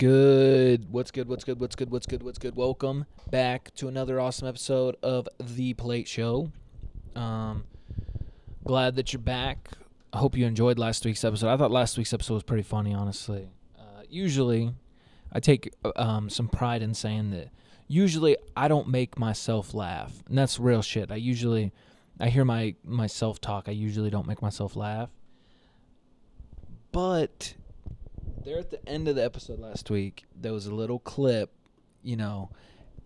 Good? What's good? What's good? What's good? What's good? What's good? Welcome back to another awesome episode of The Plate Show. Um, glad that you're back. I hope you enjoyed last week's episode. I thought last week's episode was pretty funny, honestly. Uh, usually, I take uh, um, some pride in saying that. Usually, I don't make myself laugh, and that's real shit. I usually, I hear my my self talk. I usually don't make myself laugh, but there at the end of the episode last week, there was a little clip, you know,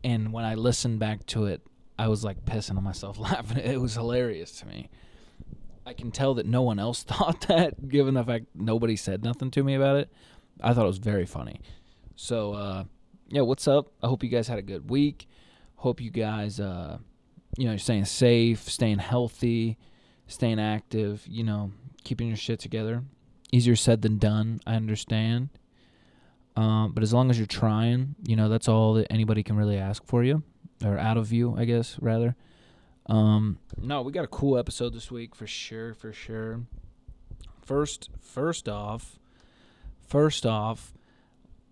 and when I listened back to it, I was like pissing on myself laughing. It was hilarious to me. I can tell that no one else thought that, given the fact nobody said nothing to me about it. I thought it was very funny. So, uh, yeah, what's up? I hope you guys had a good week. Hope you guys, uh, you know, staying safe, staying healthy, staying active, you know, keeping your shit together easier said than done. I understand. Um, but as long as you're trying, you know, that's all that anybody can really ask for you, or out of you, I guess, rather. Um, no, we got a cool episode this week for sure, for sure. First, first off, first off,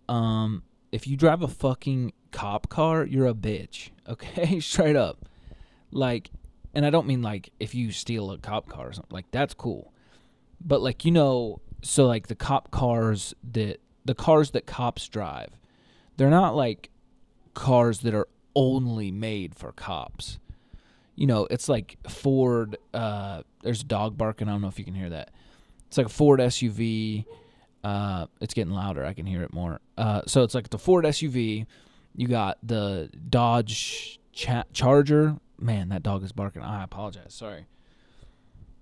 um, if you drive a fucking cop car, you're a bitch. Okay, straight up. Like, and I don't mean like if you steal a cop car or something. Like that's cool, but like you know, so like the cop cars that the cars that cops drive, they're not like cars that are only made for cops. You know, it's like Ford. Uh, there's a dog barking. I don't know if you can hear that. It's like a Ford SUV. Uh, it's getting louder. I can hear it more. Uh, so it's like the Ford SUV. You got the Dodge Cha- Charger. Man, that dog is barking. I apologize. Sorry.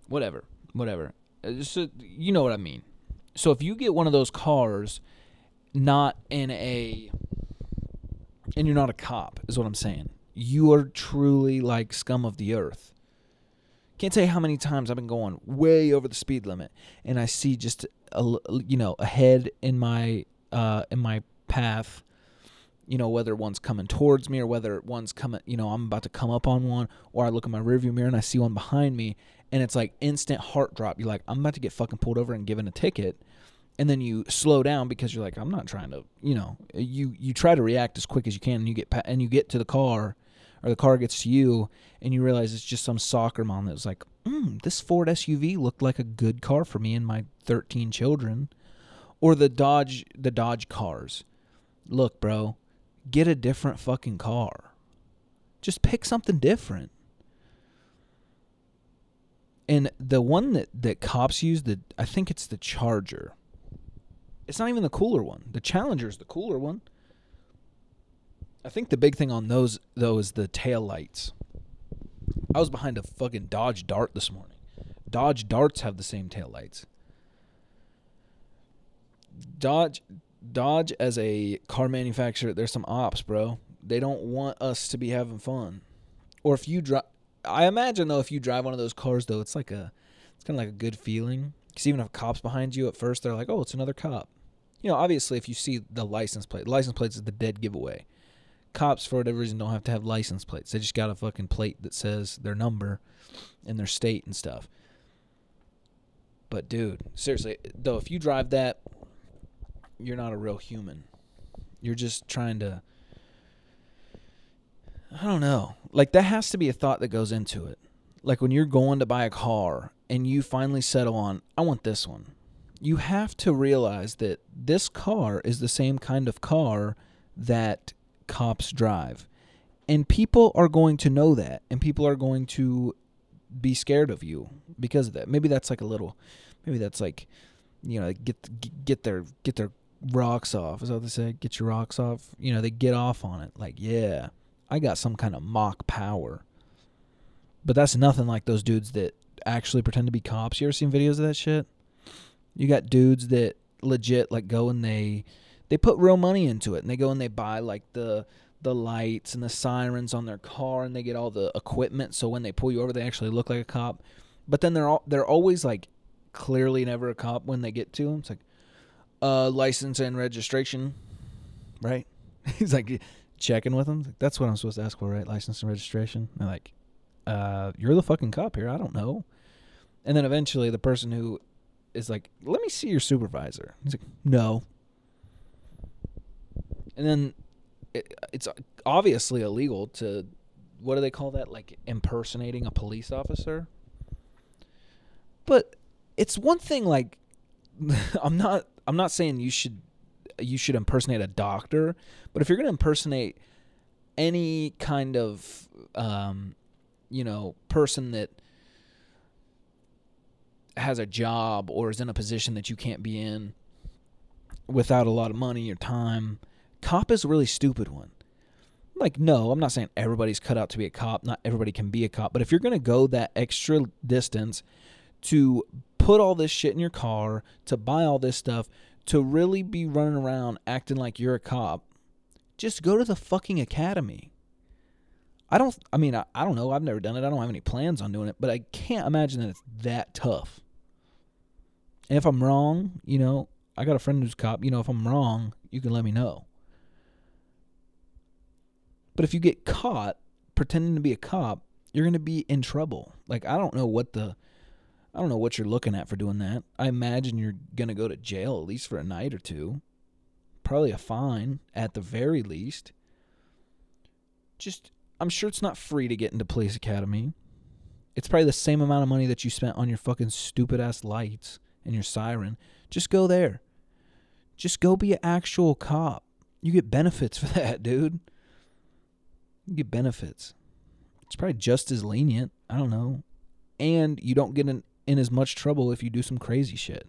Whatever. Whatever. Uh, So you know what I mean. So if you get one of those cars, not in a, and you're not a cop, is what I'm saying. You are truly like scum of the earth. Can't tell you how many times I've been going way over the speed limit, and I see just a you know a head in my uh in my path. You know whether one's coming towards me or whether one's coming. You know I'm about to come up on one, or I look in my rearview mirror and I see one behind me, and it's like instant heart drop. You're like, I'm about to get fucking pulled over and given a ticket. And then you slow down because you're like, I'm not trying to, you know, you you try to react as quick as you can, and you get pa- and you get to the car, or the car gets to you, and you realize it's just some soccer mom that was like, mm, this Ford SUV looked like a good car for me and my 13 children, or the Dodge the Dodge cars. Look, bro, get a different fucking car. Just pick something different. And the one that, that cops use, the I think it's the Charger. It's not even the cooler one. The Challenger is the cooler one. I think the big thing on those though is the tail lights. I was behind a fucking Dodge Dart this morning. Dodge Darts have the same tail lights. Dodge Dodge as a car manufacturer, there's some ops, bro. They don't want us to be having fun. Or if you drive I imagine though, if you drive one of those cars, though, it's like a, it's kind of like a good feeling. Because even if cops behind you at first, they're like, "Oh, it's another cop." You know, obviously, if you see the license plate, license plates is the dead giveaway. Cops, for whatever reason, don't have to have license plates. They just got a fucking plate that says their number, and their state and stuff. But dude, seriously, though, if you drive that, you're not a real human. You're just trying to I don't know. Like that has to be a thought that goes into it. Like when you're going to buy a car and you finally settle on, I want this one. You have to realize that this car is the same kind of car that cops drive. And people are going to know that and people are going to be scared of you because of that. Maybe that's like a little maybe that's like you know, get get their get their rocks off. Is that what they say? Get your rocks off. You know, they get off on it. Like, yeah. I got some kind of mock power. But that's nothing like those dudes that actually pretend to be cops. You ever seen videos of that shit? You got dudes that legit like go and they they put real money into it and they go and they buy like the the lights and the sirens on their car and they get all the equipment so when they pull you over they actually look like a cop. But then they're all they're always like clearly never a cop when they get to them. It's like uh license and registration, right? He's like checking with them. Like, That's what I'm supposed to ask for, right? License and registration. And like, uh, you're the fucking cop here. I don't know. And then eventually the person who is like, let me see your supervisor. He's like, no. and then it, it's obviously illegal to what do they call that? Like impersonating a police officer. But it's one thing like I'm not I'm not saying you should you should impersonate a doctor, but if you're going to impersonate any kind of um, you know person that has a job or is in a position that you can't be in without a lot of money or time, cop is a really stupid one. Like, no, I'm not saying everybody's cut out to be a cop. Not everybody can be a cop. But if you're going to go that extra distance to put all this shit in your car, to buy all this stuff, to really be running around acting like you're a cop, just go to the fucking academy. I don't, I mean, I, I don't know. I've never done it. I don't have any plans on doing it, but I can't imagine that it's that tough. And if I'm wrong, you know, I got a friend who's a cop. You know, if I'm wrong, you can let me know. But if you get caught pretending to be a cop, you're going to be in trouble. Like I don't know what the I don't know what you're looking at for doing that. I imagine you're going to go to jail at least for a night or two. Probably a fine at the very least. Just I'm sure it's not free to get into police academy. It's probably the same amount of money that you spent on your fucking stupid ass lights and your siren. Just go there. Just go be an actual cop. You get benefits for that, dude. You get benefits. It's probably just as lenient. I don't know. And you don't get in, in as much trouble if you do some crazy shit.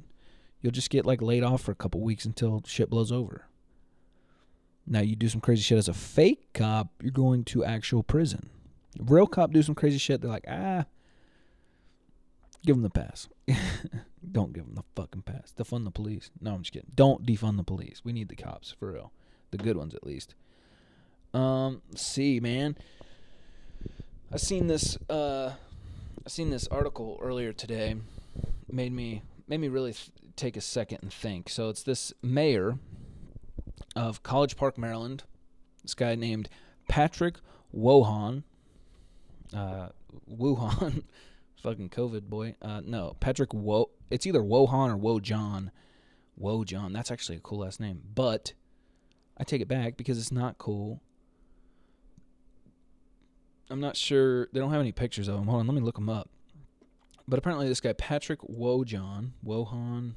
You'll just get like laid off for a couple weeks until shit blows over. Now you do some crazy shit as a fake cop, you're going to actual prison. Real cop do some crazy shit, they're like, ah, give them the pass. Don't give them the fucking pass. Defund the police. No, I'm just kidding. Don't defund the police. We need the cops for real. The good ones at least. Um, see, man. I seen this uh I seen this article earlier today. Made me made me really th- take a second and think. So it's this mayor of College Park, Maryland. This guy named Patrick Wohan. Uh, Wuhan. fucking COVID boy. Uh, no, Patrick Wo. It's either Wohan or Wojahn. Wojahn. That's actually a cool last name. But I take it back because it's not cool. I'm not sure. They don't have any pictures of him. Hold on, let me look him up. But apparently, this guy Patrick Wojahn, Wohan.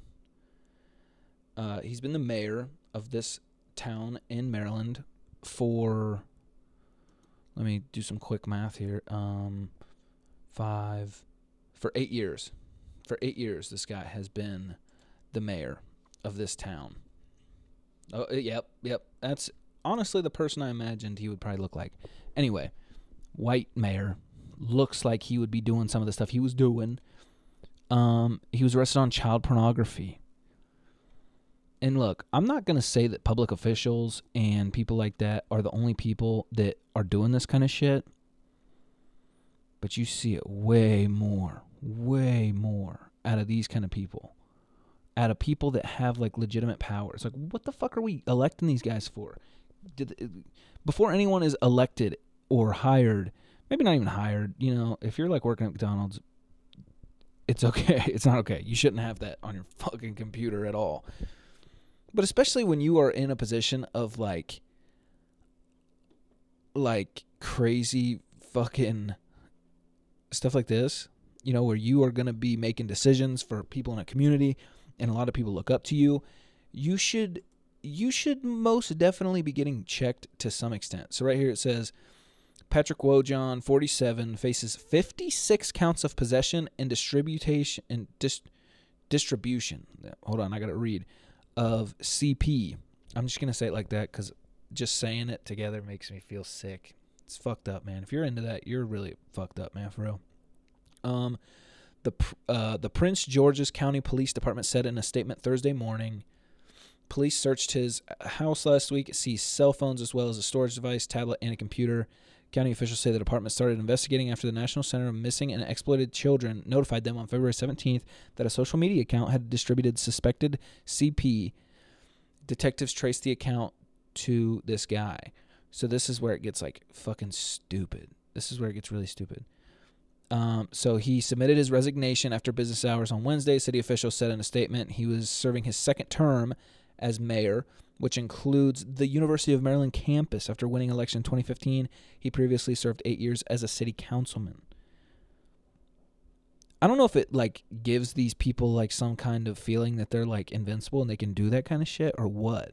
Uh, he's been the mayor of this town in Maryland for. Let me do some quick math here. Um, five, for eight years. For eight years, this guy has been the mayor of this town. Oh, yep, yep. That's honestly the person I imagined he would probably look like. Anyway, white mayor looks like he would be doing some of the stuff he was doing. Um, he was arrested on child pornography. And look, I'm not going to say that public officials and people like that are the only people that are doing this kind of shit. But you see it way more, way more out of these kind of people. Out of people that have like legitimate powers. Like what the fuck are we electing these guys for? Did before anyone is elected or hired, maybe not even hired, you know, if you're like working at McDonald's, it's okay. It's not okay. You shouldn't have that on your fucking computer at all. But especially when you are in a position of like like crazy fucking stuff like this, you know, where you are going to be making decisions for people in a community and a lot of people look up to you, you should you should most definitely be getting checked to some extent. So right here it says Patrick Wojahn, 47, faces 56 counts of possession and distribution and dis- distribution. Hold on, I got to read of CP. I'm just gonna say it like that because just saying it together makes me feel sick. It's fucked up, man. If you're into that, you're really fucked up, man, for real. Um, the uh, the Prince George's County Police Department said in a statement Thursday morning. Police searched his house last week, seized cell phones as well as a storage device, tablet, and a computer. County officials say the department started investigating after the National Center of Missing and Exploited Children notified them on February 17th that a social media account had distributed suspected CP. Detectives traced the account to this guy. So this is where it gets like fucking stupid. This is where it gets really stupid. Um, so he submitted his resignation after business hours on Wednesday. City officials said in a statement he was serving his second term as mayor, which includes the University of Maryland campus. After winning election in 2015, he previously served eight years as a city councilman. I don't know if it like gives these people like some kind of feeling that they're like invincible and they can do that kind of shit or what.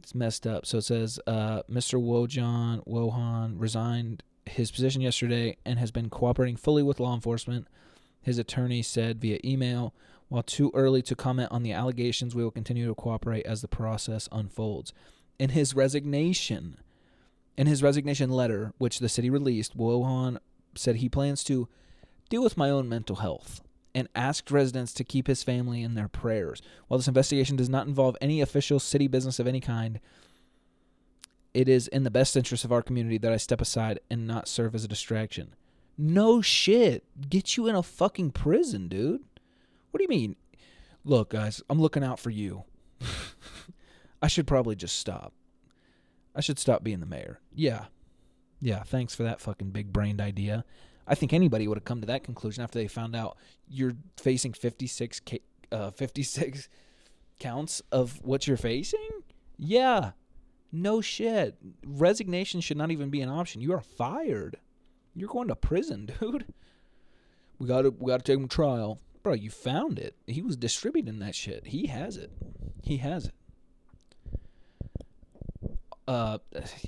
It's messed up. So it says uh, Mr. Wojahn Wohan resigned his position yesterday and has been cooperating fully with law enforcement. His attorney said via email, while too early to comment on the allegations, we will continue to cooperate as the process unfolds. In his resignation, in his resignation letter, which the city released, Wohan said he plans to deal with my own mental health and asked residents to keep his family in their prayers. While this investigation does not involve any official city business of any kind, it is in the best interest of our community that I step aside and not serve as a distraction. No shit. Get you in a fucking prison, dude. What do you mean? Look, guys, I'm looking out for you. I should probably just stop. I should stop being the mayor. Yeah. Yeah, thanks for that fucking big brained idea. I think anybody would have come to that conclusion after they found out you're facing 56 uh, 56 counts of what you're facing. Yeah. No shit. Resignation should not even be an option. You are fired. You're going to prison, dude. We got to we got to take him to trial. Bro, you found it. He was distributing that shit. He has it. He has it. Uh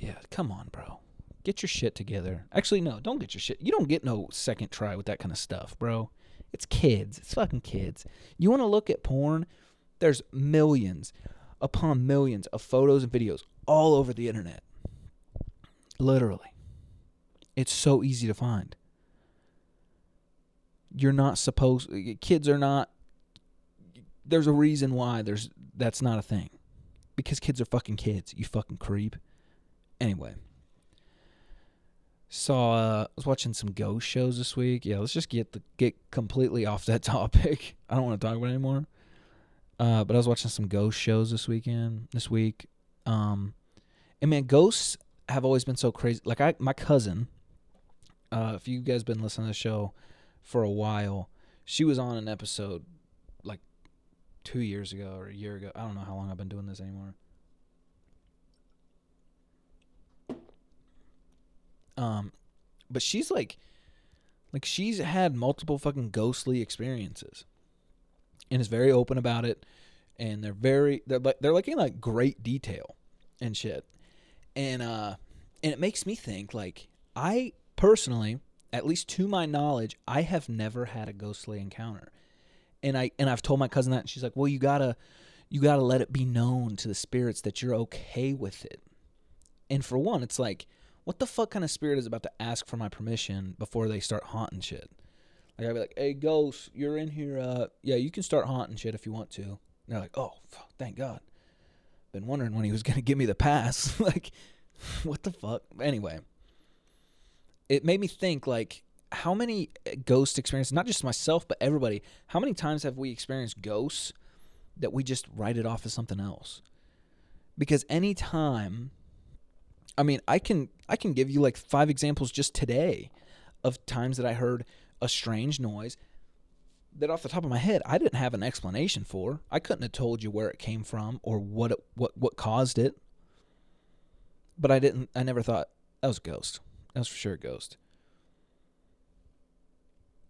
yeah, come on, bro. Get your shit together. Actually, no, don't get your shit. You don't get no second try with that kind of stuff, bro. It's kids. It's fucking kids. You want to look at porn? There's millions upon millions of photos and videos all over the internet. Literally. It's so easy to find. You're not supposed kids are not there's a reason why there's that's not a thing. Because kids are fucking kids, you fucking creep. Anyway, saw uh, I was watching some ghost shows this week. Yeah, let's just get the get completely off that topic. I don't want to talk about it anymore. Uh, but I was watching some ghost shows this weekend, this week. Um, and man, ghosts have always been so crazy. Like I, my cousin, uh, if you guys been listening to the show for a while, she was on an episode like two years ago or a year ago. I don't know how long I've been doing this anymore. Um, but she's like, like she's had multiple fucking ghostly experiences, and is very open about it. And they're very they're like they're like in like great detail and shit. And uh, and it makes me think like I personally, at least to my knowledge, I have never had a ghostly encounter. And I and I've told my cousin that, and she's like, "Well, you gotta, you gotta let it be known to the spirits that you're okay with it." And for one, it's like what the fuck kind of spirit is about to ask for my permission before they start haunting shit? Like I'd be like, "Hey, ghost, you're in here. Uh, yeah, you can start haunting shit if you want to." And they're like, "Oh, thank God." Been wondering when he was gonna give me the pass. like, what the fuck? Anyway, it made me think like how many uh, ghost experiences, not just myself, but everybody, how many times have we experienced ghosts that we just write it off as something else? Because anytime I mean, I can I can give you like five examples just today of times that I heard a strange noise that off the top of my head I didn't have an explanation for. I couldn't have told you where it came from or what it, what what caused it. But I didn't I never thought that was a ghost. That was for sure a ghost.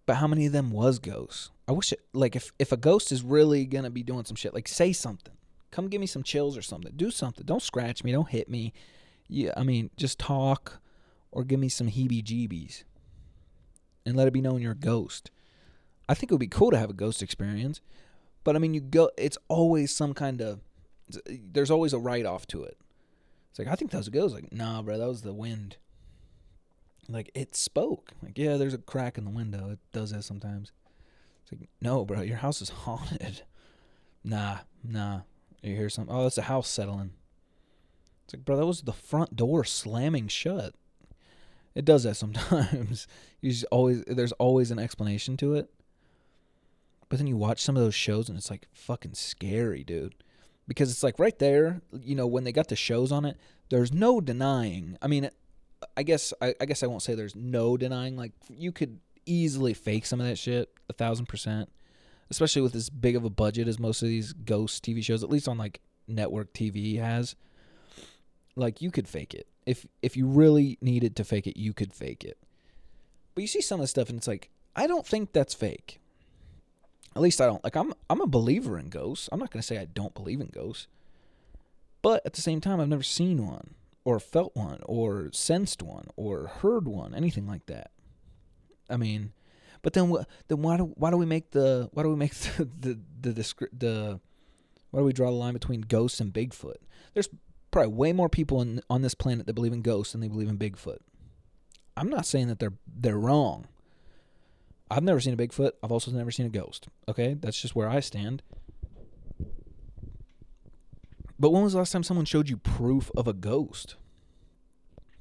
But how many of them was ghosts? I wish it like if if a ghost is really to be doing some shit, like say something. Come give me some chills or something. Do something. Don't scratch me, don't hit me yeah, I mean, just talk or give me some heebie jeebies and let it be known you're a ghost. I think it would be cool to have a ghost experience, but I mean, you go, it's always some kind of, there's always a write off to it. It's like, I think that was a ghost. Like, nah, bro, that was the wind. Like, it spoke. Like, yeah, there's a crack in the window. It does that sometimes. It's like, no, bro, your house is haunted. Nah, nah. You hear something? Oh, it's a house settling. It's like, bro, that was the front door slamming shut. It does that sometimes. you just always there's always an explanation to it. But then you watch some of those shows and it's like fucking scary, dude. Because it's like right there, you know, when they got the shows on it, there's no denying. I mean, I guess I, I guess I won't say there's no denying. Like you could easily fake some of that shit, a thousand percent. especially with as big of a budget as most of these ghost TV shows, at least on like network TV has. Like you could fake it. If if you really needed to fake it, you could fake it. But you see some of the stuff and it's like, I don't think that's fake. At least I don't. Like I'm I'm a believer in ghosts. I'm not to say I don't believe in ghosts. But at the same time, I've never seen one or felt one or sensed one or heard one, anything like that. I mean, but then? Then why do why do we make the why do we make the the the, the, the why do we draw the line between ghosts and Bigfoot? There's probably way more people in, on this planet that believe in ghosts than they believe in Bigfoot. I'm not saying that they're they're wrong. I've never seen a Bigfoot. I've also never seen a ghost. Okay, that's just where I stand. But when was the last time someone showed you proof of a ghost?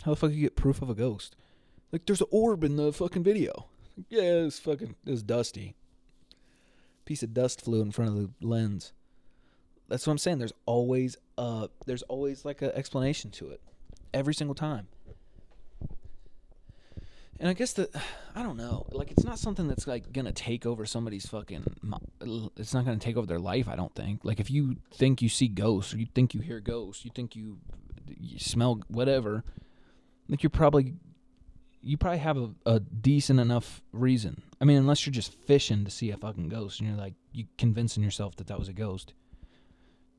How the fuck you get proof of a ghost? Like, there's an orb in the fucking video. Yeah, it's fucking it's dusty. Piece of dust flew in front of the lens. That's what I'm saying. There's always uh there's always like an explanation to it. Every single time. And I guess that I don't know. Like it's not something that's like gonna take over somebody's fucking. It's not gonna take over their life. I don't think. Like if you think you see ghosts, or you think you hear ghosts, you think you, you smell whatever, like you're probably, you probably have a, a decent enough reason. I mean, unless you're just fishing to see a fucking ghost, and you're like you convincing yourself that that was a ghost.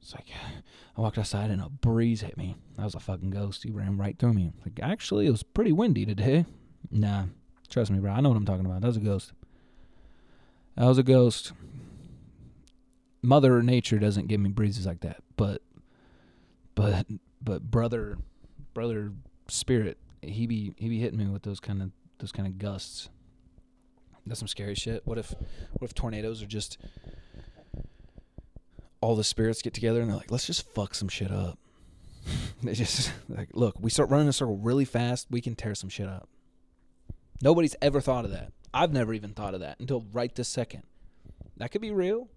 It's like I walked outside and a breeze hit me. That was a fucking ghost. He ran right through me. Like actually, it was pretty windy today. Nah, trust me, bro. I know what I'm talking about. That was a ghost. That was a ghost. Mother Nature doesn't give me breezes like that, but, but, but brother, brother spirit, he be he be hitting me with those kind of those kind of gusts. That's some scary shit. What if, what if tornadoes are just all the spirits get together and they're like, let's just fuck some shit up. they just like, look, we start running a circle really fast, we can tear some shit up. Nobody's ever thought of that. I've never even thought of that until right this second. That could be real.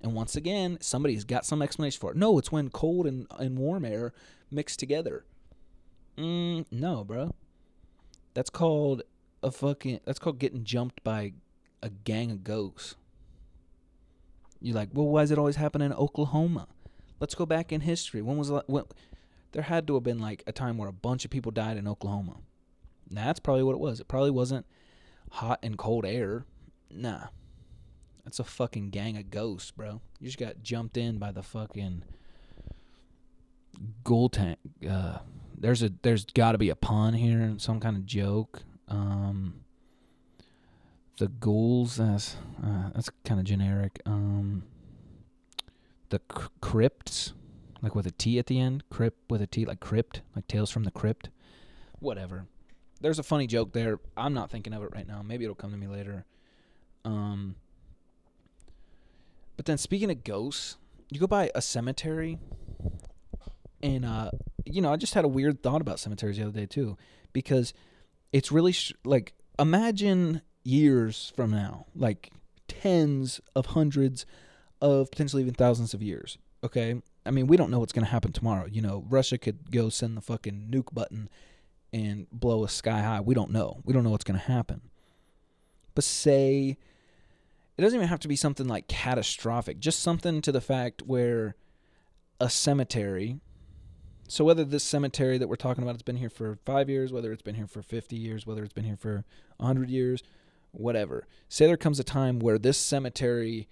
And once again, somebody's got some explanation for it. No, it's when cold and, and warm air mix together. Mm, no, bro. That's called a fucking. That's called getting jumped by a gang of ghosts. You're like, well, why does it always happen in Oklahoma? Let's go back in history. When was when? There had to have been like a time where a bunch of people died in Oklahoma. That's probably what it was. It probably wasn't hot and cold air. Nah. That's a fucking gang of ghosts, bro. You just got jumped in by the fucking ghoul tank. Uh, there's a there's got to be a pun here, and some kind of joke. Um, the ghouls. That's uh, that's kind of generic. Um, the crypts, like with a T at the end. Crypt with a T, like crypt, like Tales from the Crypt. Whatever there's a funny joke there. I'm not thinking of it right now. Maybe it'll come to me later. Um, but then speaking of ghosts, you go by a cemetery, and uh, you know, I just had a weird thought about cemeteries the other day too, because it's really sh- like imagine years from now, like tens of hundreds of potentially even thousands of years. Okay, I mean, we don't know what's going to happen tomorrow. You know, Russia could go send the fucking nuke button and blow us sky high. We don't know. We don't know what's going to happen. But say it doesn't even have to be something like catastrophic, just something to the fact where a cemetery. So whether this cemetery that we're talking about has been here for 5 years, whether it's been here for 50 years, whether it's been here for 100 years, whatever. Say there comes a time where this cemetery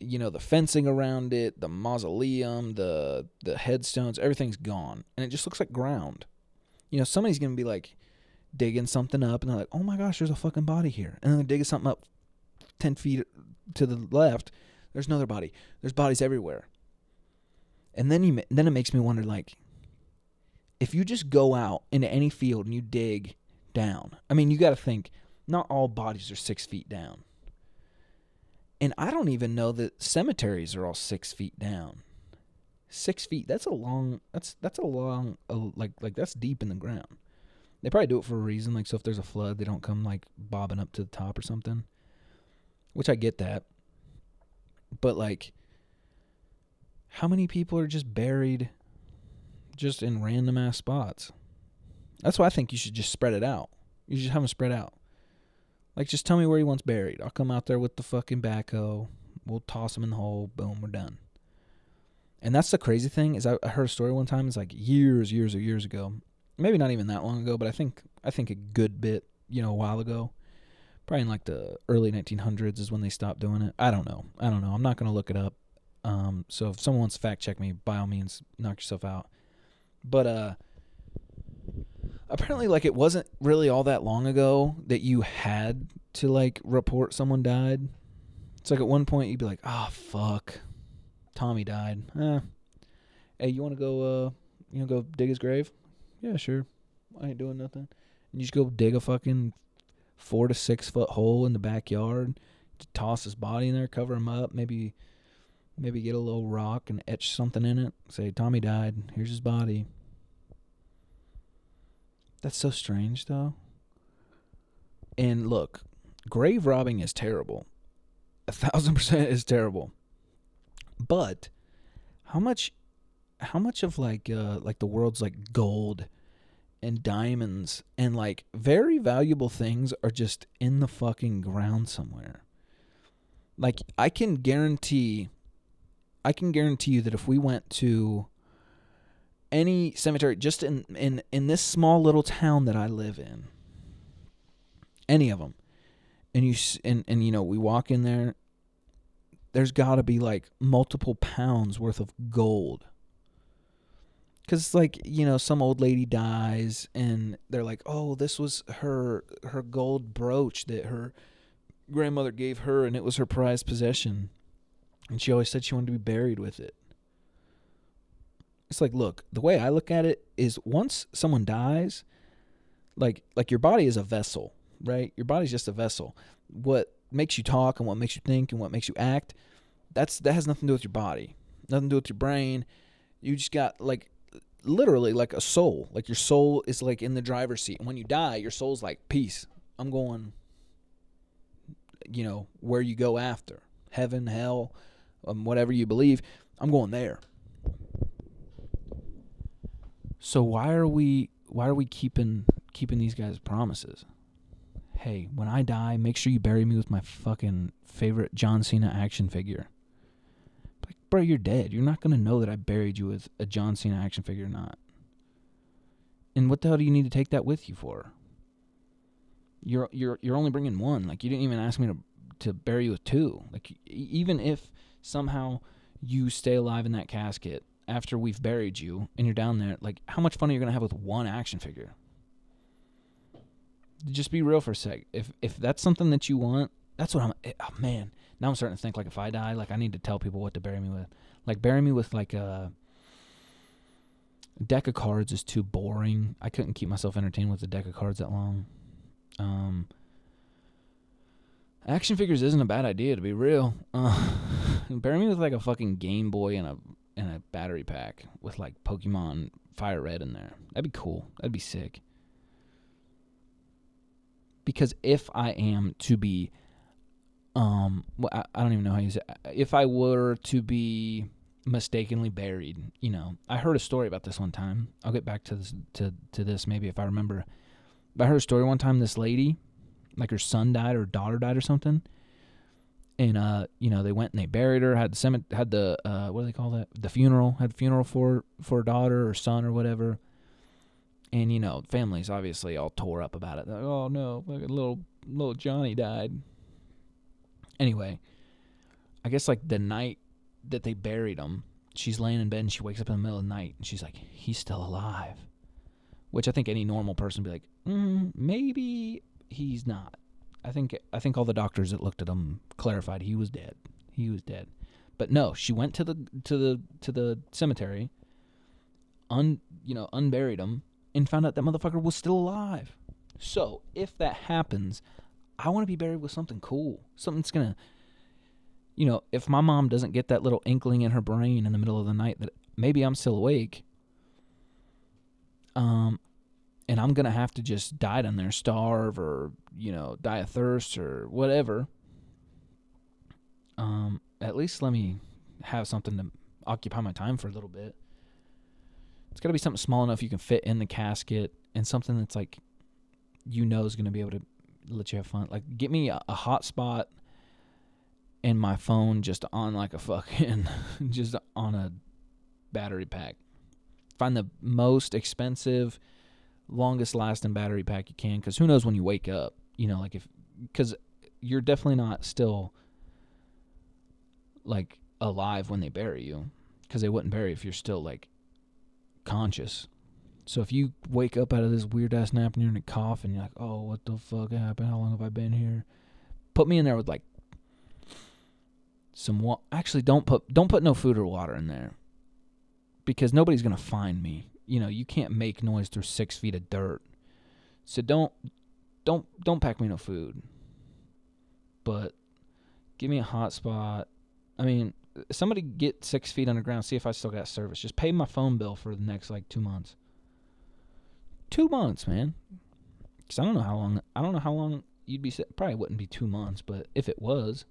you know the fencing around it, the mausoleum, the the headstones, everything's gone and it just looks like ground you know, somebody's gonna be like digging something up, and they're like, "Oh my gosh, there's a fucking body here," and then they're digging something up ten feet to the left. There's another body. There's bodies everywhere. And then you, then it makes me wonder, like, if you just go out into any field and you dig down. I mean, you got to think, not all bodies are six feet down. And I don't even know that cemeteries are all six feet down six feet. That's a long. That's that's a long. Uh, like like that's deep in the ground. They probably do it for a reason. Like so, if there's a flood, they don't come like bobbing up to the top or something. Which I get that. But like, how many people are just buried, just in random ass spots? That's why I think you should just spread it out. You should have them spread out. Like, just tell me where he wants buried. I'll come out there with the fucking backhoe. We'll toss him in the hole. Boom, we're done. And that's the crazy thing is I heard a story one time. It's like years, years or years ago. Maybe not even that long ago, but I think I think a good bit, you know, a while ago. Probably in like the early 1900s is when they stopped doing it. I don't know. I don't know. I'm not gonna look it up. Um, so if someone wants to fact check me, by all means, knock yourself out. But uh, apparently, like it wasn't really all that long ago that you had to like report someone died. It's like at one point you'd be like, "Oh fuck, Tommy died." Eh. Hey, you want to go? Uh, you know, go dig his grave? Yeah, sure. I ain't doing nothing. And you just go dig a fucking four to six foot hole in the backyard, toss his body in there, cover him up, maybe maybe get a little rock and etch something in it. Say Tommy died. Here's his body. That's so strange, though. And look, grave robbing is terrible. A thousand percent is terrible. But how much, how much of like, uh, like the world's like gold and diamonds and like very valuable things are just in the fucking ground somewhere. Like I can guarantee I can guarantee you that if we went to any cemetery just in in in this small little town that I live in any of them and you and and you know we walk in there there's got to be like multiple pounds worth of gold. Cuz it's like you know some old lady dies and they're like oh this was her her gold brooch that her grandmother gave her and it was her prized possession. And she always said she wanted to be buried with it. It's like look the way i look at it is once someone dies like like your body is a vessel right? Your body's just a vessel. What makes you talk and what makes you think and what makes you act that's that has nothing to do with your body nothing to do with your brain. You just got like literally like a soul. Like your soul is like in the driver's seat. And when you die your soul's like peace. I'm going you know where you go after. Heaven hell um, whatever you believe i'm going there. So why are we why are we keeping keeping these guys promises? Hey, when I die, make sure you bury me with my fucking favorite John Cena action figure. Like, bro, you're dead. You're not gonna know that I buried you with a John Cena action figure or not. And what the hell do you need to take that with you for? You're you're you're only bringing one. Like you didn't even ask me to to bury you with two. Like even if somehow you stay alive in that casket after we've buried you and you're down there, like how much fun are you gonna have with one action figure? Just be real for a sec. If if that's something that you want, that's what I'm. Eh, oh, man, now I'm starting to think like if I die, like I need to tell people what to bury me with. Like bury me with like a deck of cards is too boring. I couldn't keep myself entertained with a deck of cards that long. Um, action figures isn't a bad idea to be real. Uh, bury me with like a fucking Game Boy and a and a battery pack with like Pokemon Fire Red in there. That'd be cool. That'd be sick. Because if I am to be, um, I, don't even know how you say. It. If I were to be mistakenly buried, you know, I heard a story about this one time. I'll get back to this to to this maybe if I remember. But I heard a story one time. This lady, like her son died or daughter died or something, and uh, you know, they went and they buried her. Had the cemetery, had the uh, what do they call that? The funeral. Had the funeral for for a daughter or son or whatever. And you know, families obviously all tore up about it. Like, oh no, little little Johnny died. Anyway, I guess like the night that they buried him, she's laying in bed and she wakes up in the middle of the night and she's like, he's still alive. Which I think any normal person would be like, mm, maybe he's not. I think I think all the doctors that looked at him clarified he was dead. He was dead. But no, she went to the to the to the cemetery, un you know unburied him, and found out that motherfucker was still alive. So if that happens, I want to be buried with something cool, something that's gonna, you know, if my mom doesn't get that little inkling in her brain in the middle of the night that maybe I'm still awake, um, and I'm gonna have to just die down there, starve or you know die of thirst or whatever. Um, at least let me have something to occupy my time for a little bit. It's got to be something small enough you can fit in the casket and something that's like you know is going to be able to let you have fun. Like get me a, a hot spot and my phone just on like a fucking just on a battery pack. Find the most expensive, longest lasting battery pack you can cuz who knows when you wake up, you know, like if cuz you're definitely not still like alive when they bury you cuz they wouldn't bury if you're still like conscious. So if you wake up out of this weird ass nap and you're in a cough and you're like, "Oh, what the fuck happened? How long have I been here?" Put me in there with like some wa- actually don't put don't put no food or water in there because nobody's gonna find me. You know, you can't make noise through six feet of dirt. So don't don't don't pack me no food. But give me a hot spot. I mean, somebody get six feet underground, see if I still got service. Just pay my phone bill for the next like two months. Two months, man. Cause I don't know how long. I don't know how long you'd be. Sit- Probably wouldn't be two months, but if it was,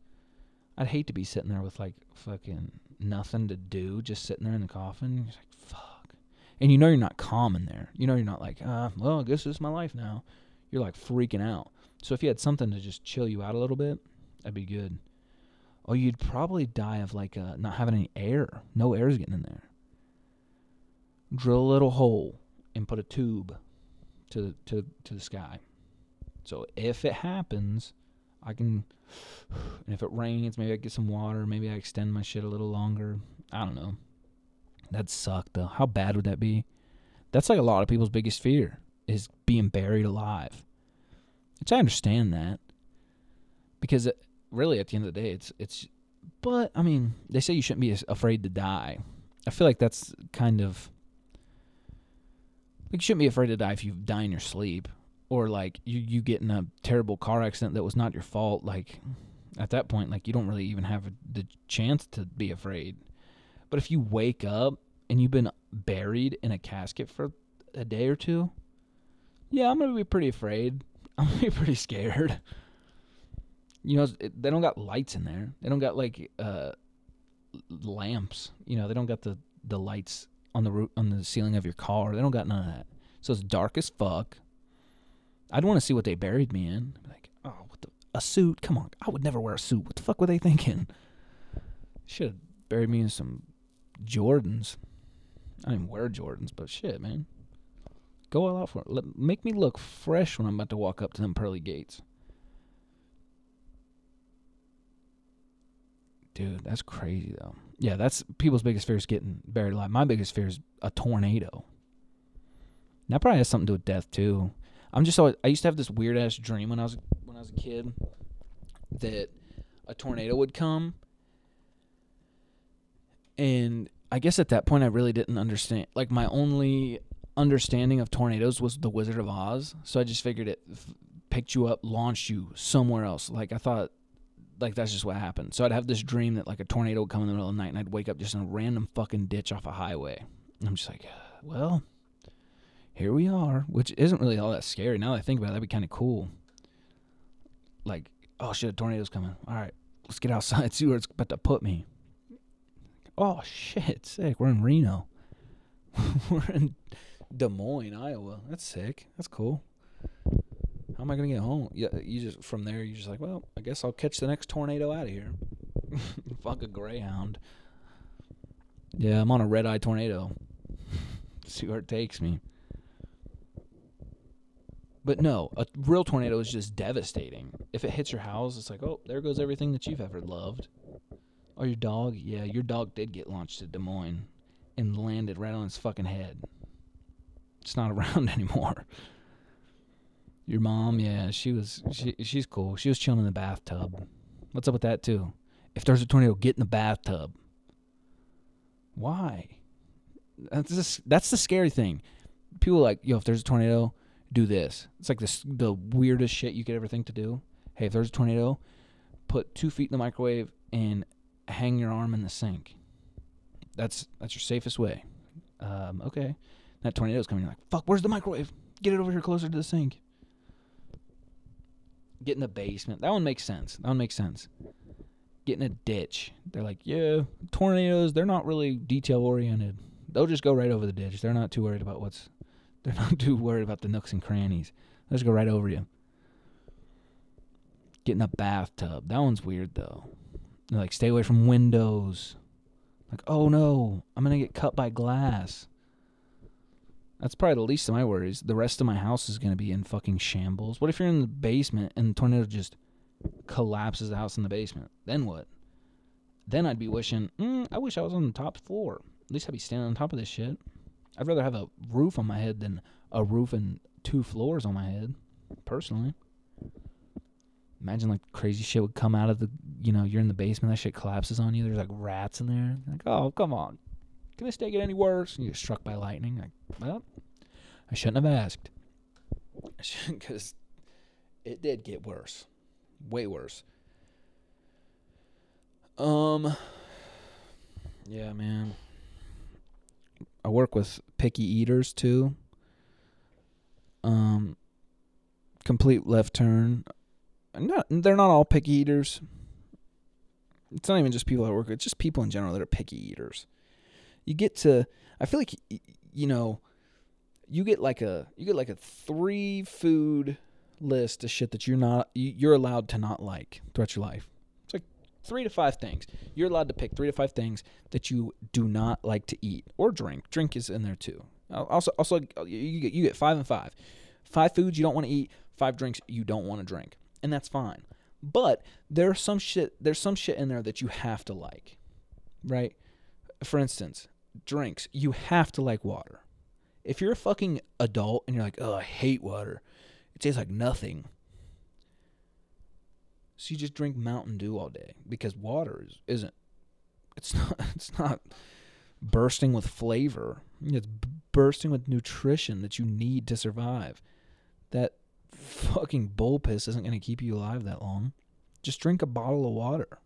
I'd hate to be sitting there with like fucking nothing to do, just sitting there in the coffin. Like, fuck. And you know you're not calm in there. You know you're not like, uh, well, I guess this is my life now. You're like freaking out. So if you had something to just chill you out a little bit, that'd be good. Or you'd probably die of like uh, not having any air. No air is getting in there. Drill a little hole and put a tube to to to the sky. So if it happens, I can. And if it rains, maybe I get some water. Maybe I extend my shit a little longer. I don't know. That'd suck though. How bad would that be? That's like a lot of people's biggest fear is being buried alive. Which I understand that because it, really at the end of the day, it's it's. But I mean, they say you shouldn't be afraid to die. I feel like that's kind of like you shouldn't be afraid to die if you die in your sleep or like you you get in a terrible car accident that was not your fault like at that point like you don't really even have the chance to be afraid but if you wake up and you've been buried in a casket for a day or two yeah i'm gonna be pretty afraid i'm gonna be pretty scared you know it, they don't got lights in there they don't got like uh lamps you know they don't got the the lights on the roof on the ceiling of your car they don't got none of that so it's dark as fuck I'd want to see what they buried me in. Like, oh, what the a suit? Come on, I would never wear a suit. What the fuck were they thinking? Should have buried me in some Jordans. I didn't wear Jordans, but shit, man. Go all out for it. Let, make me look fresh when I'm about to walk up to them pearly gates. Dude, that's crazy though. Yeah, that's people's biggest fear is getting buried alive. My biggest fear is a tornado. That probably has something to do with death too. I'm just so I used to have this weird ass dream when I was when I was a kid that a tornado would come and I guess at that point I really didn't understand like my only understanding of tornadoes was the Wizard of Oz so I just figured it f- picked you up launched you somewhere else like I thought like that's just what happened so I'd have this dream that like a tornado would come in the middle of the night and I'd wake up just in a random fucking ditch off a highway and I'm just like uh, well here we are, which isn't really all that scary. Now that I think about it, that'd be kind of cool. Like, oh shit, a tornado's coming. All right, let's get outside, see where it's about to put me. Oh shit, sick. We're in Reno. We're in Des Moines, Iowa. That's sick. That's cool. How am I gonna get home? Yeah, you just from there. You're just like, well, I guess I'll catch the next tornado out of here. Fuck a greyhound. Yeah, I'm on a red eye tornado. see where it takes me. But no, a real tornado is just devastating. If it hits your house, it's like, oh, there goes everything that you've ever loved. Or your dog, yeah, your dog did get launched to Des Moines and landed right on his fucking head. It's not around anymore. Your mom, yeah, she was she she's cool. She was chilling in the bathtub. What's up with that too? If there's a tornado, get in the bathtub. Why? That's just, that's the scary thing. People are like, yo, if there's a tornado, do this. It's like this the weirdest shit you could ever think to do. Hey, if there's a tornado, put two feet in the microwave and hang your arm in the sink. That's that's your safest way. Um, okay. That tornado's coming. You're like, fuck, where's the microwave? Get it over here closer to the sink. Get in the basement. That one makes sense. That one makes sense. Get in a ditch. They're like, yeah, tornadoes, they're not really detail oriented. They'll just go right over the ditch. They're not too worried about what's they're not too worried about the nooks and crannies. Let's go right over you. Get in a bathtub. That one's weird though. They're like stay away from windows. Like, oh no, I'm gonna get cut by glass. That's probably the least of my worries. The rest of my house is gonna be in fucking shambles. What if you're in the basement and the tornado just collapses the house in the basement? Then what? Then I'd be wishing, mm, I wish I was on the top floor. At least I'd be standing on top of this shit. I'd rather have a roof on my head than a roof and two floors on my head, personally. Imagine like crazy shit would come out of the, you know, you're in the basement, that shit collapses on you. There's like rats in there. Like, oh, come on. Can this day get any worse? And you get struck by lightning. Like, well, I shouldn't have asked. Because it did get worse. Way worse. Um, yeah, man. I work with picky eaters too. Um, complete left turn. Not they're not all picky eaters. It's not even just people that work. It's just people in general that are picky eaters. You get to. I feel like you know. You get like a you get like a three food list of shit that you're not you're allowed to not like throughout your life. It's like three to five things. You're allowed to pick three to five things that you do not like to eat or drink. Drink is in there too. Also, also you get you get five and five. Five foods you don't want to eat. Five drinks you don't want to drink, and that's fine. But there's some shit. There's some shit in there that you have to like, right? For instance, drinks. You have to like water. If you're a fucking adult and you're like, oh, I hate water, it tastes like nothing. So you just drink Mountain Dew all day because water is, isn't. It's not. It's not bursting with flavor. It's bursting with nutrition that you need to survive. That fucking bull piss isn't going to keep you alive that long. Just drink a bottle of water.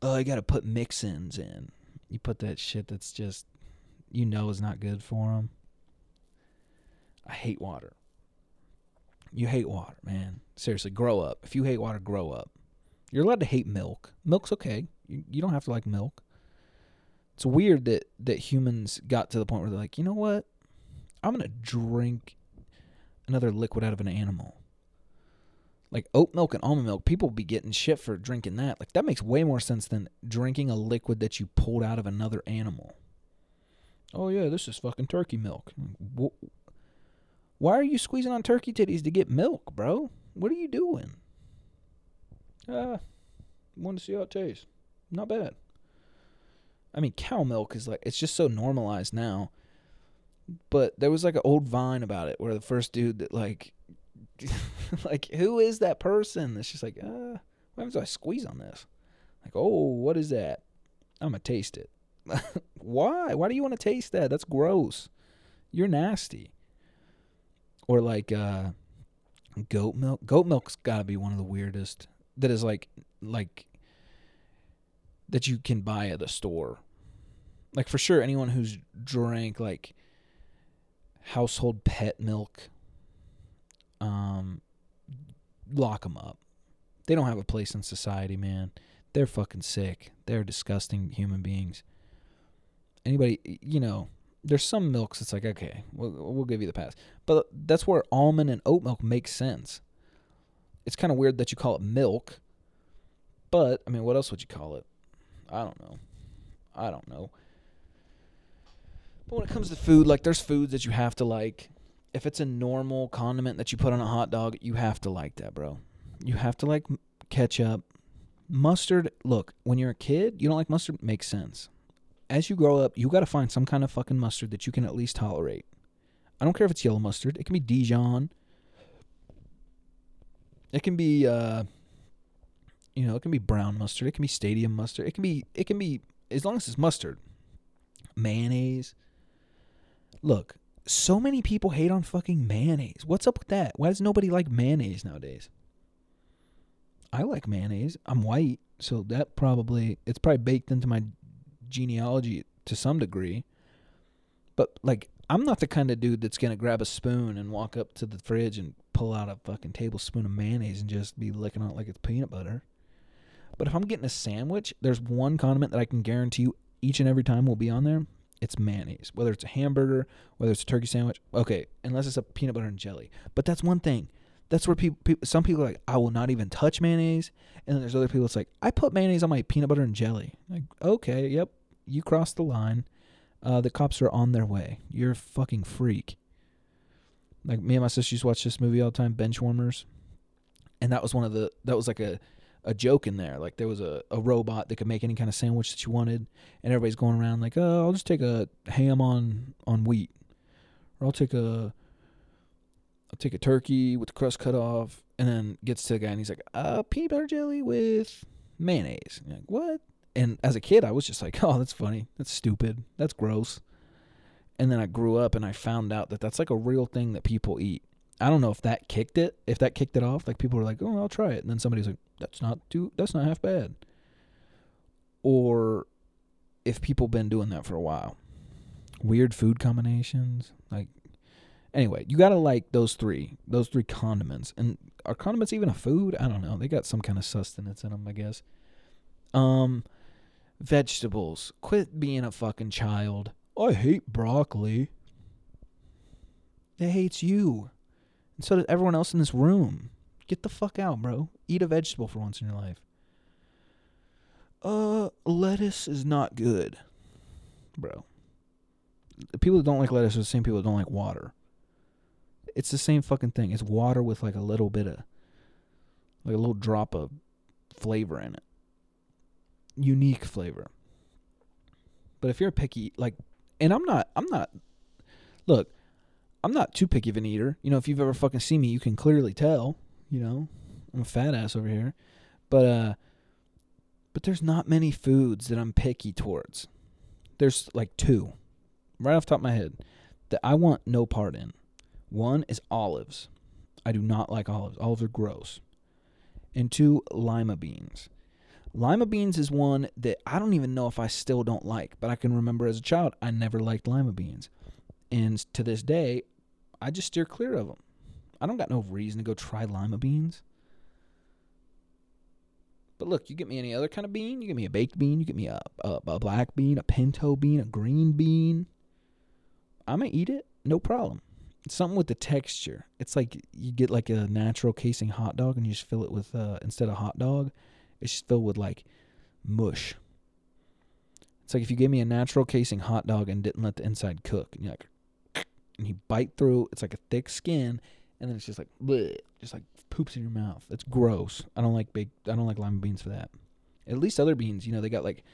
Oh, I got to put mix-ins in. You put that shit that's just you know is not good for them. I hate water. You hate water, man. Seriously, grow up. If you hate water, grow up. You're allowed to hate milk. Milk's okay. You, you don't have to like milk it's weird that that humans got to the point where they're like, you know what? I'm gonna drink another liquid out of an animal. Like oat milk and almond milk, people be getting shit for drinking that. Like that makes way more sense than drinking a liquid that you pulled out of another animal. Oh yeah, this is fucking turkey milk. Why are you squeezing on turkey titties to get milk, bro? What are you doing? Ah, uh, want to see how it tastes. Not bad. I mean, cow milk is like it's just so normalized now. But there was like an old Vine about it where the first dude that like, like who is that person? It's just like, uh, what happens if I squeeze on this? Like, oh, what is that? I'm gonna taste it. Why? Why do you want to taste that? That's gross. You're nasty. Or like uh, goat milk. Goat milk's got to be one of the weirdest. That is like like that you can buy at a store. Like for sure, anyone who's drank like household pet milk, um, lock them up. They don't have a place in society, man. They're fucking sick. They're disgusting human beings. Anybody, you know, there's some milks. It's like okay, we'll we'll give you the pass, but that's where almond and oat milk makes sense. It's kind of weird that you call it milk, but I mean, what else would you call it? I don't know. I don't know. But when it comes to food, like there's foods that you have to like. If it's a normal condiment that you put on a hot dog, you have to like that, bro. You have to like ketchup. Mustard, look, when you're a kid, you don't like mustard, makes sense. As you grow up, you got to find some kind of fucking mustard that you can at least tolerate. I don't care if it's yellow mustard. It can be Dijon. It can be uh you know, it can be brown mustard, it can be stadium mustard, it can be it can be as long as it's mustard. Mayonnaise. Look, so many people hate on fucking mayonnaise. What's up with that? Why does nobody like mayonnaise nowadays? I like mayonnaise. I'm white, so that probably it's probably baked into my genealogy to some degree. But like I'm not the kind of dude that's gonna grab a spoon and walk up to the fridge and pull out a fucking tablespoon of mayonnaise and just be licking on it like it's peanut butter. But if I'm getting a sandwich, there's one condiment that I can guarantee you each and every time will be on there. It's mayonnaise. Whether it's a hamburger, whether it's a turkey sandwich. Okay, unless it's a peanut butter and jelly. But that's one thing. That's where people, people some people are like, I will not even touch mayonnaise. And then there's other people that's like, I put mayonnaise on my peanut butter and jelly. Like, okay, yep, you crossed the line. Uh, the cops are on their way. You're a fucking freak. Like me and my sister used to watch this movie all the time, Benchwarmers. And that was one of the that was like a a joke in there. Like there was a, a robot that could make any kind of sandwich that you wanted, and everybody's going around like, oh, I'll just take a ham on on wheat, or I'll take a I'll take a turkey with the crust cut off, and then gets to the guy and he's like, uh, peanut butter jelly with mayonnaise. Like, what? And as a kid, I was just like, oh, that's funny. That's stupid. That's gross. And then I grew up and I found out that that's like a real thing that people eat. I don't know if that kicked it, if that kicked it off. Like people were like, oh, I'll try it. And then somebody's like, that's not too, that's not half bad. Or if people been doing that for a while. Weird food combinations. Like Anyway, you gotta like those three, those three condiments. And are condiments even a food? I don't know. They got some kind of sustenance in them, I guess. Um, vegetables. Quit being a fucking child. I hate broccoli. It hates you, and so does everyone else in this room. Get the fuck out, bro. Eat a vegetable for once in your life. Uh, lettuce is not good, bro. The people that don't like lettuce are the same people that don't like water. It's the same fucking thing. It's water with like a little bit of like a little drop of flavor in it. Unique flavor. But if you're picky like and I'm not I'm not look, I'm not too picky of an eater. You know, if you've ever fucking seen me, you can clearly tell, you know. I'm a fat ass over here. But uh but there's not many foods that I'm picky towards. There's like two. Right off the top of my head that I want no part in. One is olives. I do not like olives. Olives are gross. And two, lima beans. Lima beans is one that I don't even know if I still don't like, but I can remember as a child I never liked lima beans. And to this day, I just steer clear of them. I don't got no reason to go try lima beans. But look, you get me any other kind of bean. You get me a baked bean. You get me a, a, a black bean, a pinto bean, a green bean. I'm going to eat it. No problem It's something with the texture. It's like you get like a natural casing hot dog and you just fill it with uh instead of hot dog, it's just filled with like mush. It's like if you gave me a natural casing hot dog and didn't let the inside cook, and you're like, and you bite through, it's like a thick skin, and then it's just like, bleh, just like poops in your mouth. That's gross. I don't like big. I don't like lima beans for that. At least other beans, you know, they got like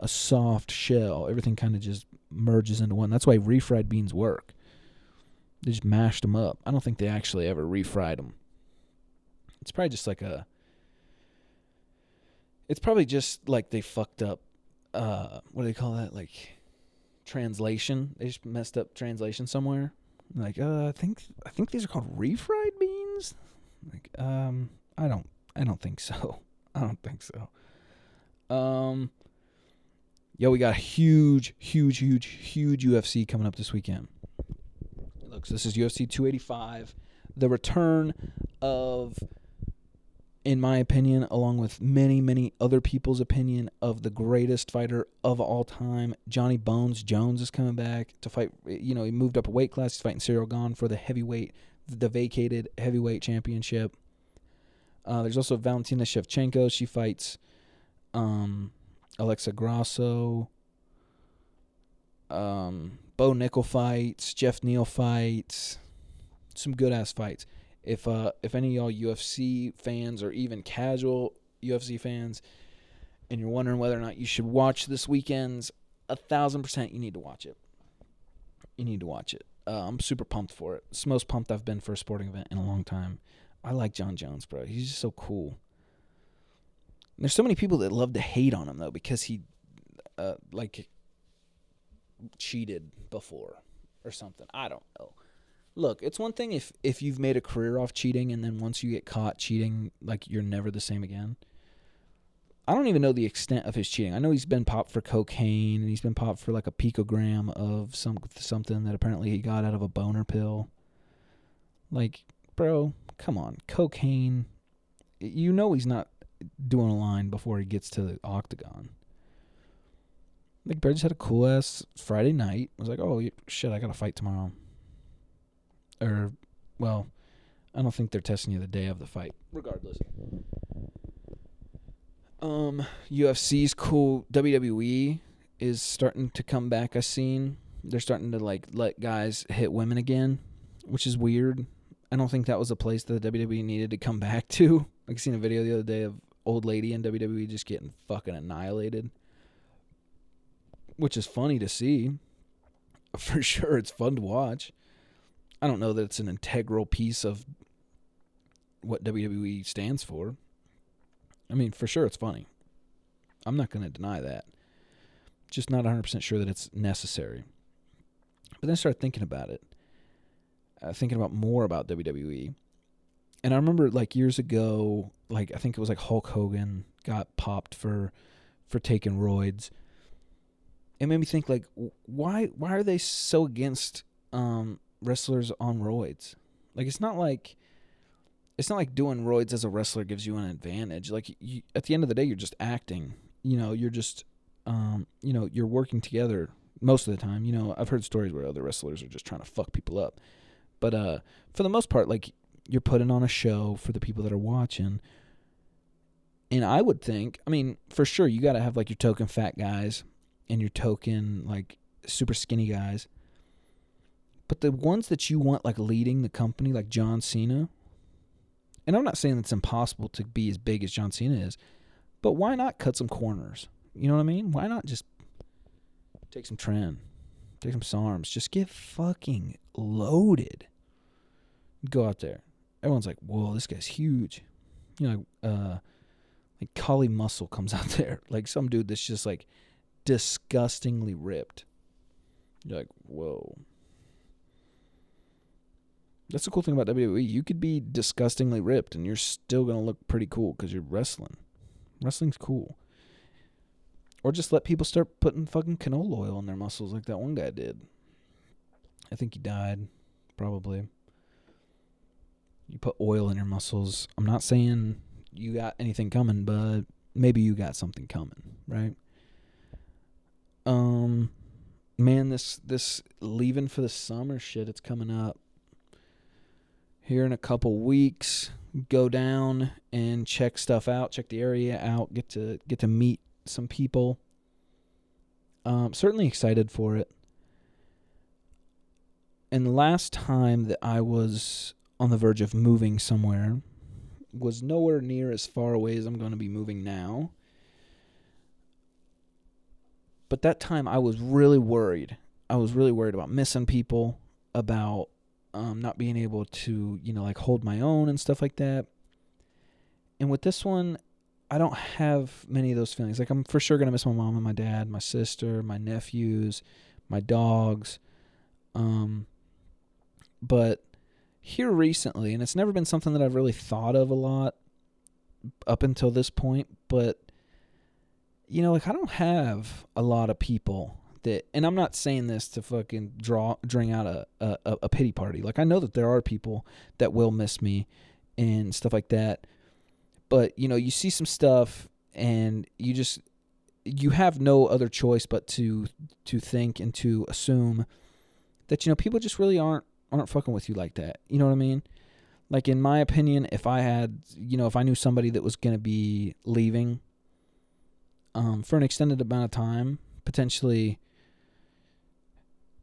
a soft shell. Everything kind of just merges into one. That's why refried beans work. They just mashed them up. I don't think they actually ever refried them. It's probably just like a. It's probably just like they fucked up. Uh, what do they call that? Like translation. They just messed up translation somewhere. Like, uh, I think I think these are called refried beans. Like, um, I don't I don't think so. I don't think so. Um, yo, we got a huge, huge, huge, huge UFC coming up this weekend looks. This is UFC 285. The return of, in my opinion, along with many, many other people's opinion, of the greatest fighter of all time. Johnny Bones Jones is coming back to fight. You know, he moved up a weight class. He's fighting Ciryl Gane for the heavyweight, the vacated heavyweight championship. Uh, there's also Valentina Shevchenko. She fights um, Alexa Grasso. Um, Bo Nickal fights, Jeff Neal fights, some good ass fights. If uh if any of y'all UFC fans or even casual UFC fans, and you're wondering whether or not you should watch this weekend's, a thousand percent you need to watch it. You need to watch it. Uh, I'm super pumped for it. It's the most pumped I've been for a sporting event in a long time. I like John Jones, bro. He's just so cool. And there's so many people that love to hate on him though because he, uh, like cheated before or something. I don't know. Look, it's one thing if if you've made a career off cheating and then once you get caught cheating, like you're never the same again. I don't even know the extent of his cheating. I know he's been popped for cocaine and he's been popped for like a picogram of some something that apparently he got out of a boner pill. Like, bro, come on, cocaine. You know he's not doing a line before he gets to the octagon. Like Bear just had a cool ass Friday night. I was like, oh shit, I got to fight tomorrow. Or, well, I don't think they're testing you the day of the fight. Regardless. Um, UFC's cool. WWE is starting to come back. I seen they're starting to like let guys hit women again, which is weird. I don't think that was a place that the WWE needed to come back to. I seen a video the other day of old lady in WWE just getting fucking annihilated, which is funny to see. For sure, it's fun to watch. I don't know that it's an integral piece of what WWE stands for. I mean, for sure, it's funny. I'm not going to deny that. Just not 100% sure that it's necessary. But then I started thinking about it, uh, thinking about more about WWE. And I remember like years ago, like I think it was like Hulk Hogan got popped for for taking roids. It made me think like why why are they so against um, wrestlers on roids? Like it's not like it's not like doing roids as a wrestler gives you an advantage. Like you, at the end of the day, you're just acting. You know, you're just, um, you know, you're working together most of the time. You know, I've heard stories where other wrestlers are just trying to fuck people up, but uh, for the most part, like you're putting on a show for the people that are watching. And I would think, I mean, for sure, you got to have like your token fat guys and your token like super skinny guys. But the ones that you want like leading the company, like John Cena, and I'm not saying it's impossible to be as big as John Cena is, but why not cut some corners? You know what I mean? Why not just take some tren, take some SARMs, just get fucking loaded. Go out there. Everyone's like, whoa, this guy's huge. You know, uh, like Kali Muscle comes out there, like some dude that's just like disgustingly ripped. You're like, whoa. That's the cool thing about WWE. You could be disgustingly ripped and you're still going to look pretty cool because you're wrestling. Wrestling's cool. Or just let people start putting fucking canola oil in their muscles like that one guy did. I think he died, probably. You put oil in your muscles. I'm not saying you got anything coming, but maybe you got something coming, right? Um man, this this leaving for the summer shit, it's coming up here in a couple weeks. Go down and check stuff out, check the area out, get to get to meet some people. Um, certainly excited for it. And the last time that I was on the verge of moving somewhere was nowhere near as far away as I'm going to be moving now. But that time I was really worried. I was really worried about missing people, about um, not being able to, you know, like hold my own and stuff like that. And with this one, I don't have many of those feelings. Like I'm for sure gonna miss my mom and my dad, my sister, my nephews, my dogs. Um, but here recently, and it's never been something that I've really thought of a lot up until this point, but you know, like I don't have a lot of people that and I'm not saying this to fucking draw drain out a, a, a pity party. Like I know that there are people that will miss me and stuff like that. But, you know, you see some stuff and you just you have no other choice but to to think and to assume that you know people just really aren't aren't fucking with you like that. You know what I mean? Like in my opinion, if I had, you know, if I knew somebody that was going to be leaving um, for an extended amount of time, potentially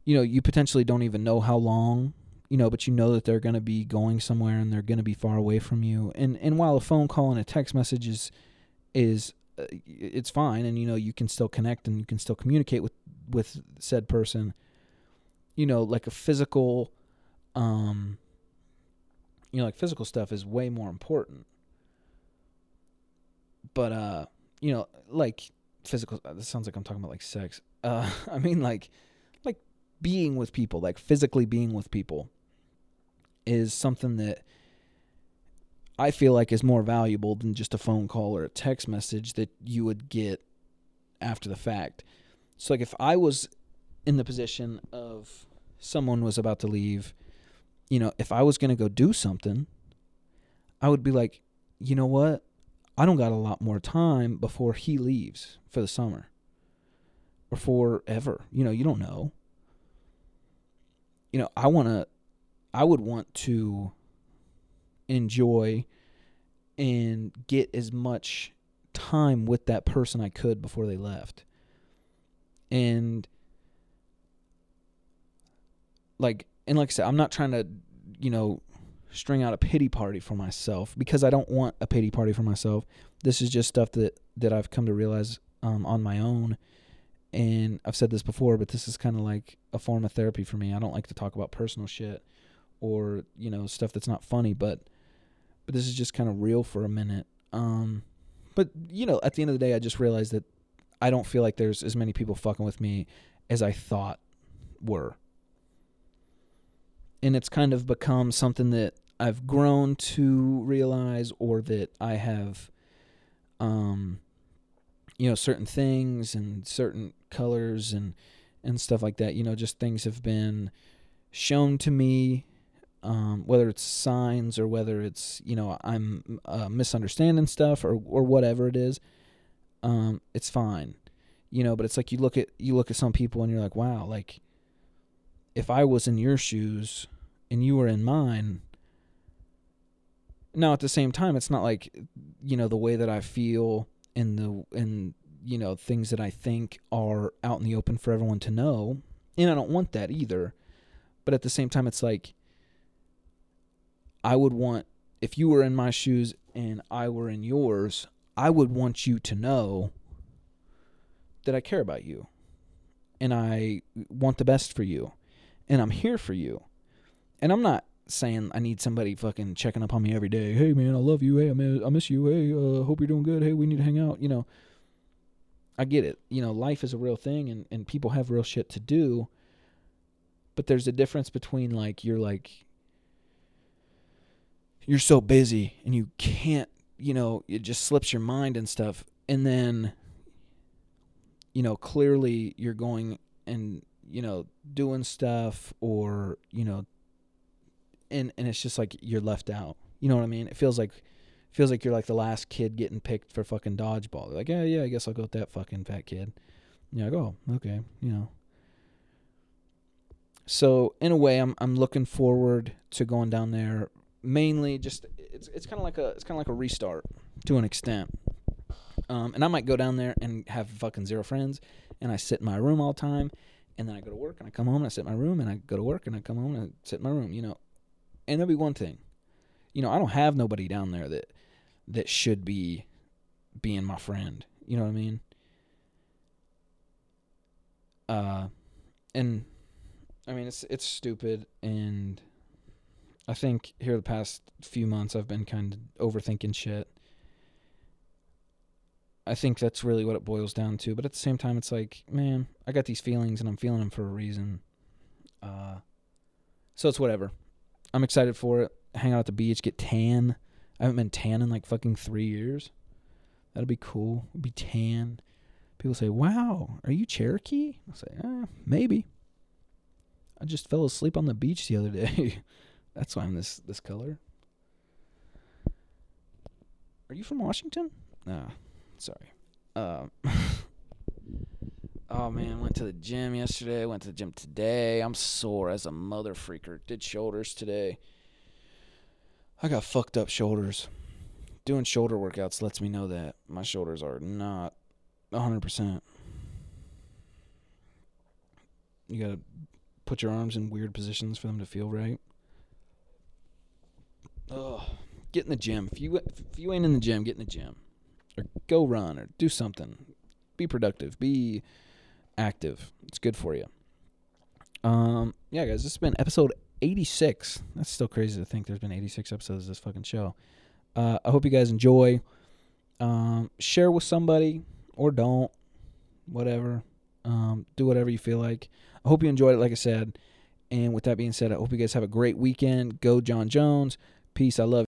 you know, you potentially don't even know how long, you know, but you know that they're going to be going somewhere and they're going to be far away from you. And and while a phone call and a text message is is uh, it's fine and you know you can still connect and you can still communicate with with said person, you know, like a physical um you know, like physical stuff is way more important. But uh, you know, like physical this sounds like I'm talking about like sex. Uh I mean like being with people, like physically being with people, is something that I feel like is more valuable than just a phone call or a text message that you would get after the fact. So, like, if I was in the position of someone was about to leave, you know, if I was going to go do something, I would be like, you know what? I don't got a lot more time before he leaves for the summer or forever. You know, you don't know you know, I want to, I would want to enjoy and get as much time with that person I could before they left. And like and like I said, I'm not trying to, you know, string out a pity party for myself because I don't want a pity party for myself. This is just stuff that that I've come to realize um, on my own. And I've said this before, but this is kind of like a form of therapy for me. I don't like to talk about personal shit or you know stuff that's not funny, but but this is just kind of real for a minute. Um, but you know, at the end of the day, I just realized that I don't feel like there's as many people fucking with me as I thought were. And it's kind of become something that I've grown to realize or that I have um you know certain things and certain colors and and stuff like that. You know just things have been shown to me um, whether it's signs or whether it's you know I'm uh, misunderstanding stuff or or whatever it is um, it's fine. You know but it's like you look at you look at some people and you're like wow like if I was in your shoes and you were in mine now at the same time it's not like you know the way that i feel and the and you know things that i think are out in the open for everyone to know and i don't want that either but at the same time it's like i would want if you were in my shoes and i were in yours i would want you to know that i care about you and i want the best for you and i'm here for you and i'm not saying I need somebody fucking checking up on me every day. Hey man, I love you. Hey, I miss, I miss you. Hey, uh, hope you're doing good. Hey, we need to hang out. You know, I get it. You know, life is a real thing, and and people have real shit to do. But there's a difference between like you're like you're so busy and you can't, you know, it just slips your mind and stuff, and then you know clearly you're going and you know doing stuff or you know and and it's just like you're left out. You know what I mean? It feels like feels like you're like the last kid getting picked for fucking dodgeball. They're like, yeah, yeah, I guess I'll go with that fucking fat kid. Yeah, I go, oh, okay, you know. So in a way, I'm I'm looking forward to going down there. Mainly, just it's it's kind of like a it's kind of like a restart to an extent. Um, and I might go down there and have fucking zero friends, and I sit in my room all the time, and then I go to work and I come home and I sit in my room and I go to work and I come home and I sit in my room. You know, and that'll be one thing. You know, I don't have nobody down there that that should be being my friend. You know what I mean? Uh and I mean it's it's stupid and I think here the past few months I've been kind of overthinking shit. I think that's really what it boils down to, but at the same time it's like, man, I got these feelings and I'm feeling them for a reason. Uh so it's whatever. I'm excited for it. Hang out at the beach, get tan. I haven't been tan in like fucking three years. That'll be cool. Be tan. People say, "Wow, are you Cherokee?" I say, eh, "Maybe." I just fell asleep on the beach the other day. That's why I'm this this color. Are you from Washington? No, sorry. Um, Oh man, went to the gym yesterday. Went to the gym today. I'm sore as a mother freaker. Did shoulders today. I got fucked up shoulders. Doing shoulder workouts lets me know that my shoulders are not 100%. You got to put your arms in weird positions for them to feel right. Oh, get in the gym. If you if you ain't in the gym, get in the gym. Or go run or do something. Be productive. Be active. It's good for you. Um, yeah, guys, this has been episode 86. That's still crazy to think there's been 86 episodes of this fucking show. Uh, I hope you guys enjoy. Um, share with somebody or don't, whatever. Um, do whatever you feel like. I hope you enjoyed it, like I said. And with that being said, I hope you guys have a great weekend. Go, John Jones. Peace. I love